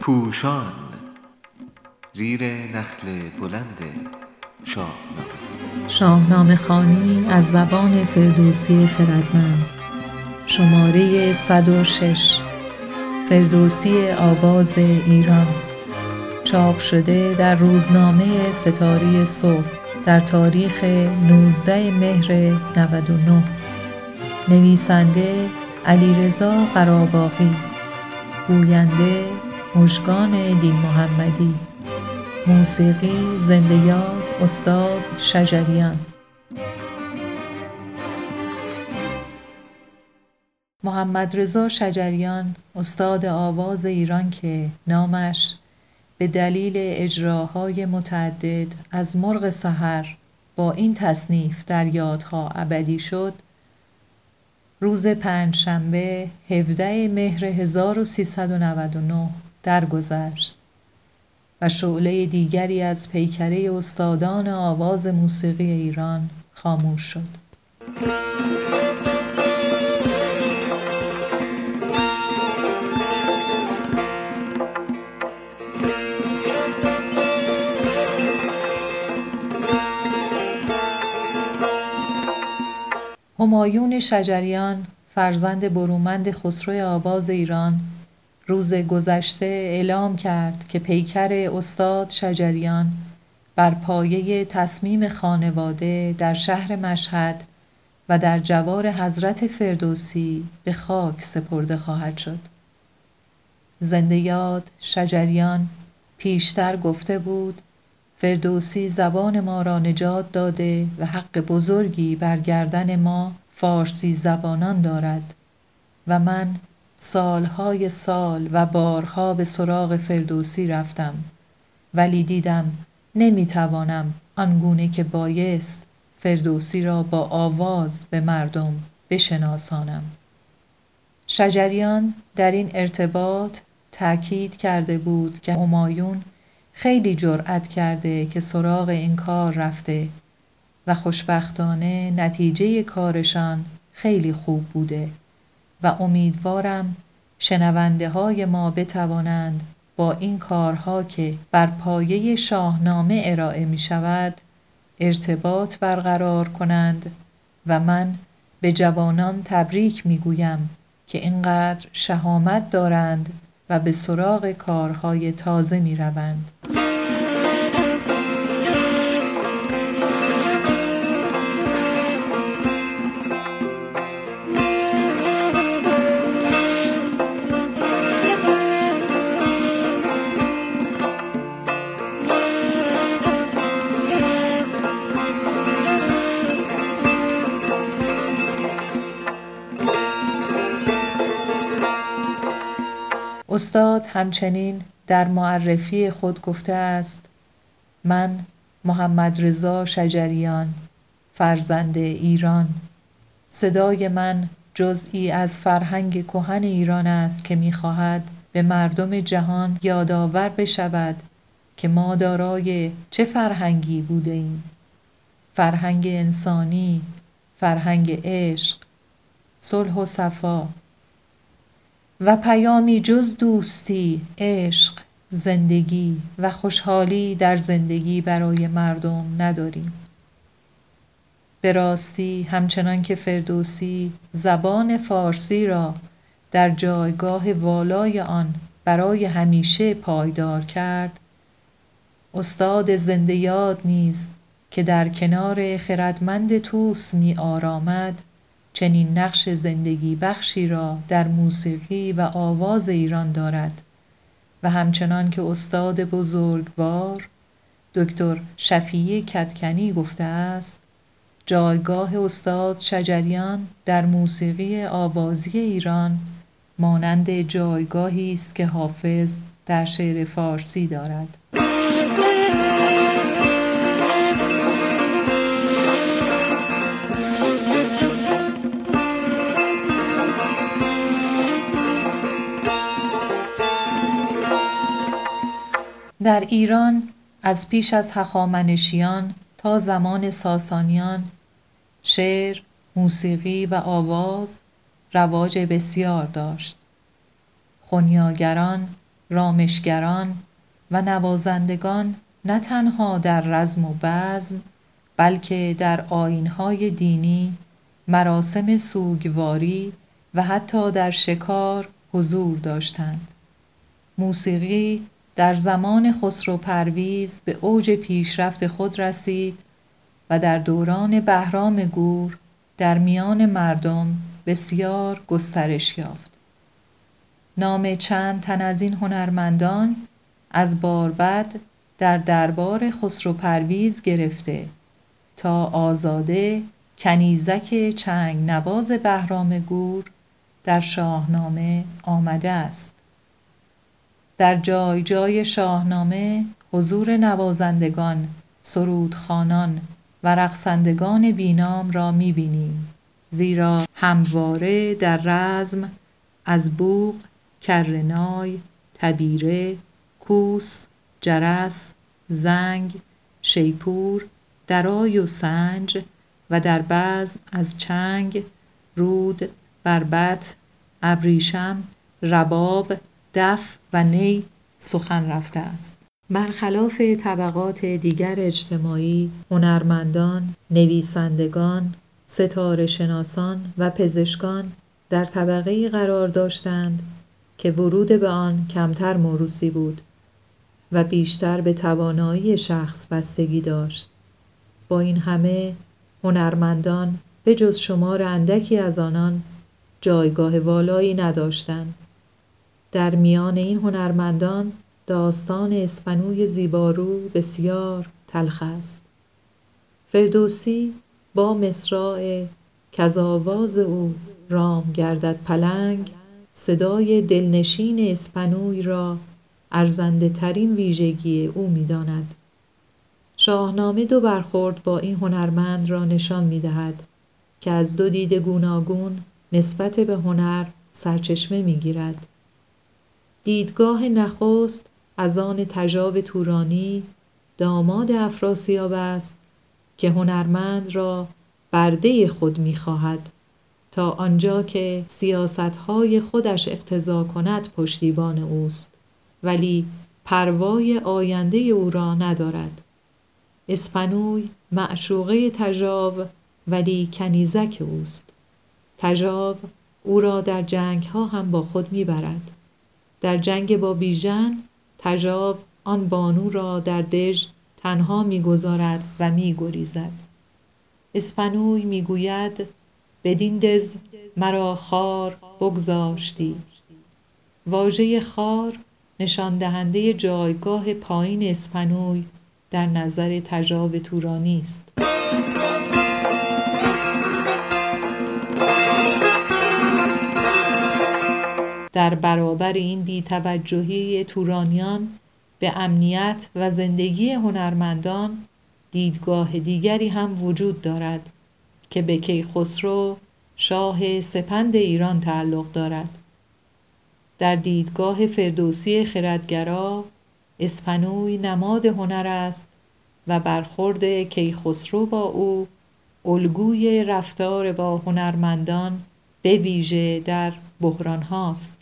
پوشان زیر نخل بلند شاهنامه. شاهنامه خوانی از زبان فردوسی خردمند. شماره ۱۰۶ فردوسی آواز ایران. چاپ شده در روزنامه ستاره صبح در تاریخ ۱۹ مهر ۹۹ نویسنده علیرضا قراباغی گوینده مژگان دین محمدی موسیقی زنده یاد استاد شجریان. محمدرضا شجریان استاد آواز ایران که نامش به دلیل اجراهای متعدد از مرغ سحر با این تصنیف در یادها ابدی شد روز پنجشنبه 17 مهر 1399 درگذشت و شعله دیگری از پیکره استادان آواز موسیقی ایران خاموش شد. همایون شجریان فرزند برومند خسرو آواز ایران روز گذشته اعلام کرد که پیکر استاد شجریان بر پایه تصمیم خانواده در شهر مشهد و در جوار حضرت فردوسی به خاک سپرده خواهد شد. زنده یاد شجریان پیشتر گفته بود فردوسی زبان ما را نجات داده و حق بزرگی بر گردن ما فارسی زبانان دارد. و من سالهای سال و بارها به سراغ فردوسی رفتم. ولی دیدم نمی‌توانم آنگونه که بایست فردوسی را با آواز به مردم بشناسانم. شجریان در این ارتباط تأکید کرده بود که همایون خیلی جرأت کرده که سراغ این کار رفته و خوشبختانه نتیجه کارشان خیلی خوب بوده و امیدوارم شنونده های ما بتوانند با این کارها که بر پایه شاهنامه ارائه می شود ارتباط برقرار کنند و من به جوانان تبریک می گویم که اینقدر شهامت دارند و به سراغ کارهای تازه می روند. استاد همچنین در معرفی خود گفته است من محمد رضا شجریان فرزند ایران. صدای من جزئی از فرهنگ کهن ایران است که می‌خواهد به مردم جهان یادآور بشود که ما دارای چه فرهنگی بوده ایم. فرهنگ انسانی فرهنگ عشق صلح و صفا. و پیامی جز دوستی عشق زندگی و خوشحالی در زندگی برای مردم نداریم. به راستی همچنان که فردوسی زبان فارسی را در جایگاه والای آن برای همیشه پایدار کرد استاد زنده یاد نیز که در کنار خردمند توس می آرامد چنین نقش زندگی بخشی را در موسیقی و آواز ایران دارد. و همچنان که استاد بزرگوار دکتر شفیع کتکنی گفته است جایگاه استاد شجریان در موسیقی آوازی ایران مانند جایگاهی است که حافظ در شعر فارسی دارد. در ایران از پیش از هخامنشیان تا زمان ساسانیان شعر، موسیقی و آواز رواج بسیار داشت. خونیاگران رامشگران و نوازندگان نه تنها در رزم و بزم بلکه در آینهای دینی مراسم سوگواری و حتی در شکار حضور داشتند. موسیقی در زمان خسرو پرویز به اوج پیشرفت خود رسید و در دوران بهرام گور در میان مردم بسیار گسترش یافت. نام چند تن از این هنرمندان از باربد در دربار خسرو پرویز گرفته تا آزاده کنیزک چنگ نواز بهرام گور در شاهنامه آمده است. در جای جای شاهنامه حضور نوازندگان سرودخانان و رقصندگان بینام را می‌بینیم. زیرا همواره در رزم از بوق کرنای تبیره کوس جرس زنگ شیپور درای و سنج و در بزم از چنگ رود بربط ابریشم رباب دف و نی سخن رفته است. برخلاف طبقات دیگر اجتماعی هنرمندان نویسندگان ستاره شناسان و پزشکان در طبقه قرار داشتند که ورود به آن کمتر موروسی بود و بیشتر به توانایی شخص بستگی داشت. با این همه هنرمندان به جز شمار اندکی از آنان جایگاه والایی نداشتند. در میان این هنرمندان داستان اسپنوی زیبارو بسیار تلخ است فردوسی با مصراع کز آواز او رام گردد پلنگ صدای دلنشین اسپنوی را ارزنده ترین ویژگی او می داند. شاهنامه دو برخورد با این هنرمند را نشان می دهد که از دو دید گوناگون نسبت به هنر سرچشمه می گیرد. دیدگاه نخست از آن تجاو تورانی داماد افراسیاب است که هنرمند را برده خود می خواهد تا آنجا که سیاستهای خودش اقتضا کند پشتیبان اوست ولی پروای آینده او را ندارد. اسپنوی معشوقه تجاو ولی کنیزک اوست. تجاو او را در جنگ ها هم با خود می‌برد. در جنگ با بیژن تجاو آن بانو را در دژ تنها می‌گذارد و میگریزد. اسپنوی می‌گوید بدین دز مرا خار بگذاشتی. واژه خار نشان دهنده جایگاه پایین اسپنوی در نظر تجاو تورانی است. در برابر این بیتوجهی تورانیان به امنیت و زندگی هنرمندان دیدگاه دیگری هم وجود دارد که به کیخسرو شاه سپند ایران تعلق دارد. در دیدگاه فردوسی خردگرا اسپنوی نماد هنر است و برخورد کیخسرو با او الگوی رفتار با هنرمندان به ویژه در بحران هاست.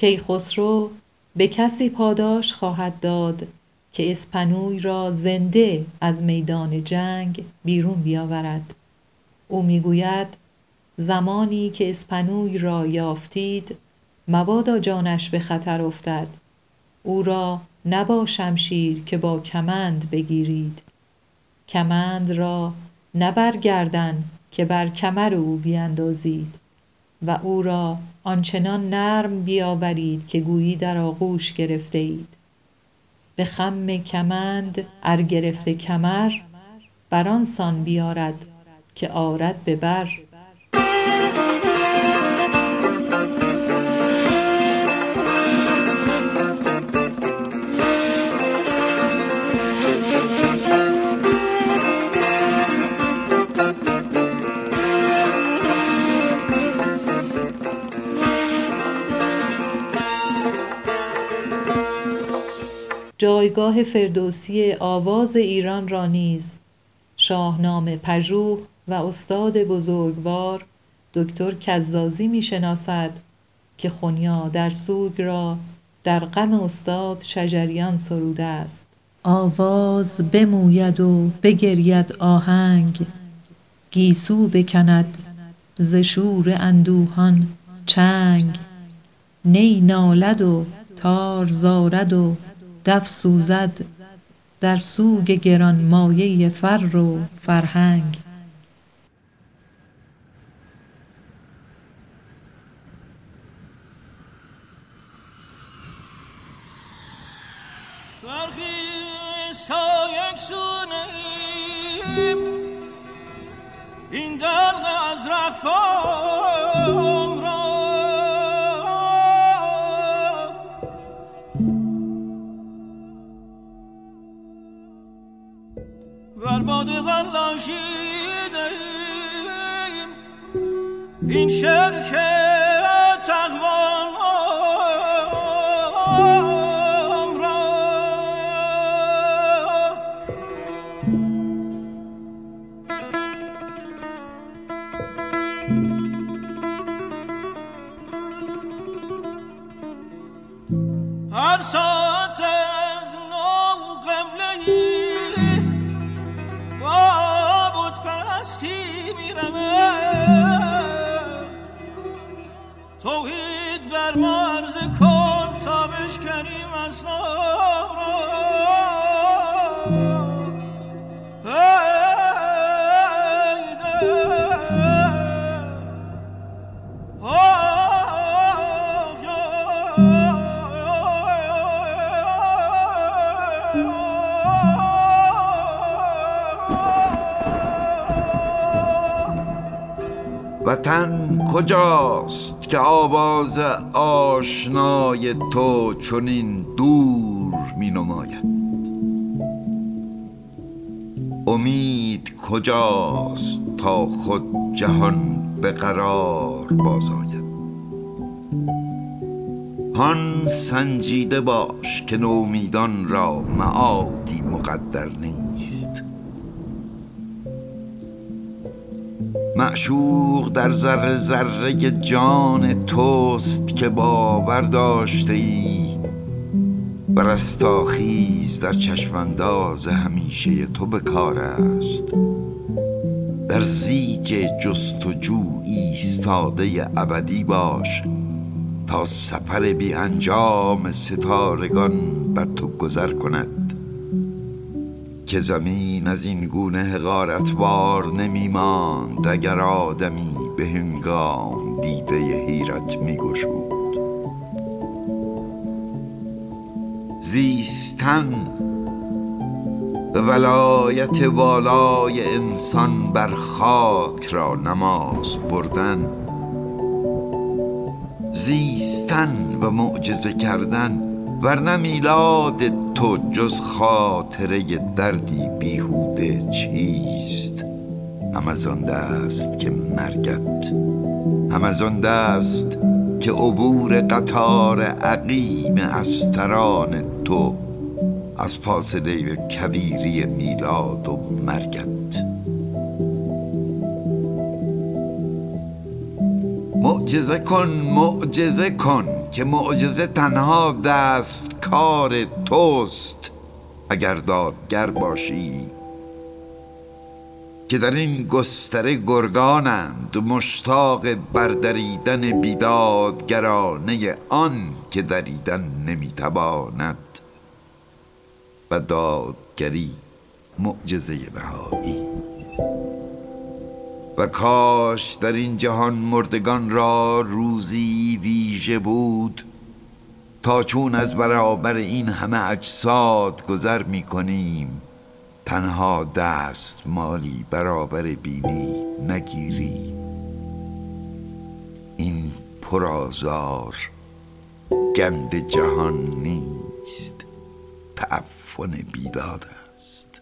کیخسرو به کسی پاداش خواهد داد که اسپنوی را زنده از میدان جنگ بیرون بیاورد. او می‌گوید زمانی که اسپنوی را یافتید مبادا جانش به خطر افتد. او را نه شمشیر که با کمند بگیرید. کمند را نه بر گردن که بر کمر او بیندازید. و او را آنچنان نرم بیاورید که گویی در آغوش گرفته اید. به خم کمند ار گرفته کمر بر سان بیارد که آرد به بر. جایگاه فردوسی آواز ایران را نیز شاهنامه پژوه و استاد بزرگوار دکتر کزازی می‌شناسد که خونیا در سوگ را در غم استاد شجریان سروده است. آواز بموید و بگرید آهنگ گیسو بکند ز شور اندوهان چنگ. نی نالد و تار زارد و دف سوزد در سوگ گرانمایه فر و فرهنگ. برخیز تا یکسونه این دلق از رخفام غلاشیده این شرکت کجاست که آواز آشنای تو چنین دور می نماید امید کجاست تا خود جهان به قرار بازاید هان سنجیده باش که نومیدان را معادی مقدر نیست. معشوق در ذره ذره جان توست که باور داشته ای و رستاخیز در چشمانداز همیشه تو به کار است. در زیج جستجو ایستاده ابدی باش تا سفر بی انجام ستارگان بر تو گذر کند. که زمین از این گونه حقارتوار نمی ماند اگر آدمی به هنگام دیده حیرت می گشود زیستن ولایت والای انسان بر خاک را نماز بردن. زیستن و معجزه کردن ورنه میلاد تو جز خاطره دردی بیهوده چیست؟ هم از آن دست که مرگت هم از آن دست که عبور قطار عقیم استران تو از فاصله کبیری میلاد و مرگت. معجزه کن معجزه کن. که معجزه تنها دست کار توست اگر دادگر باشی. که در این گستره گرگانند مشتاق بردریدن بیدادگرانه آن که دریدن نمی‌تواند. و دادگری معجزه بهایی. و کاش در این جهان مردگان را روزی ویژه بود تا چون از برابر این همه اجساد گذر می کنیم تنها دست مالی برابر بینی نگیری این پرازار گند جهان نیست تعفن بیداد است.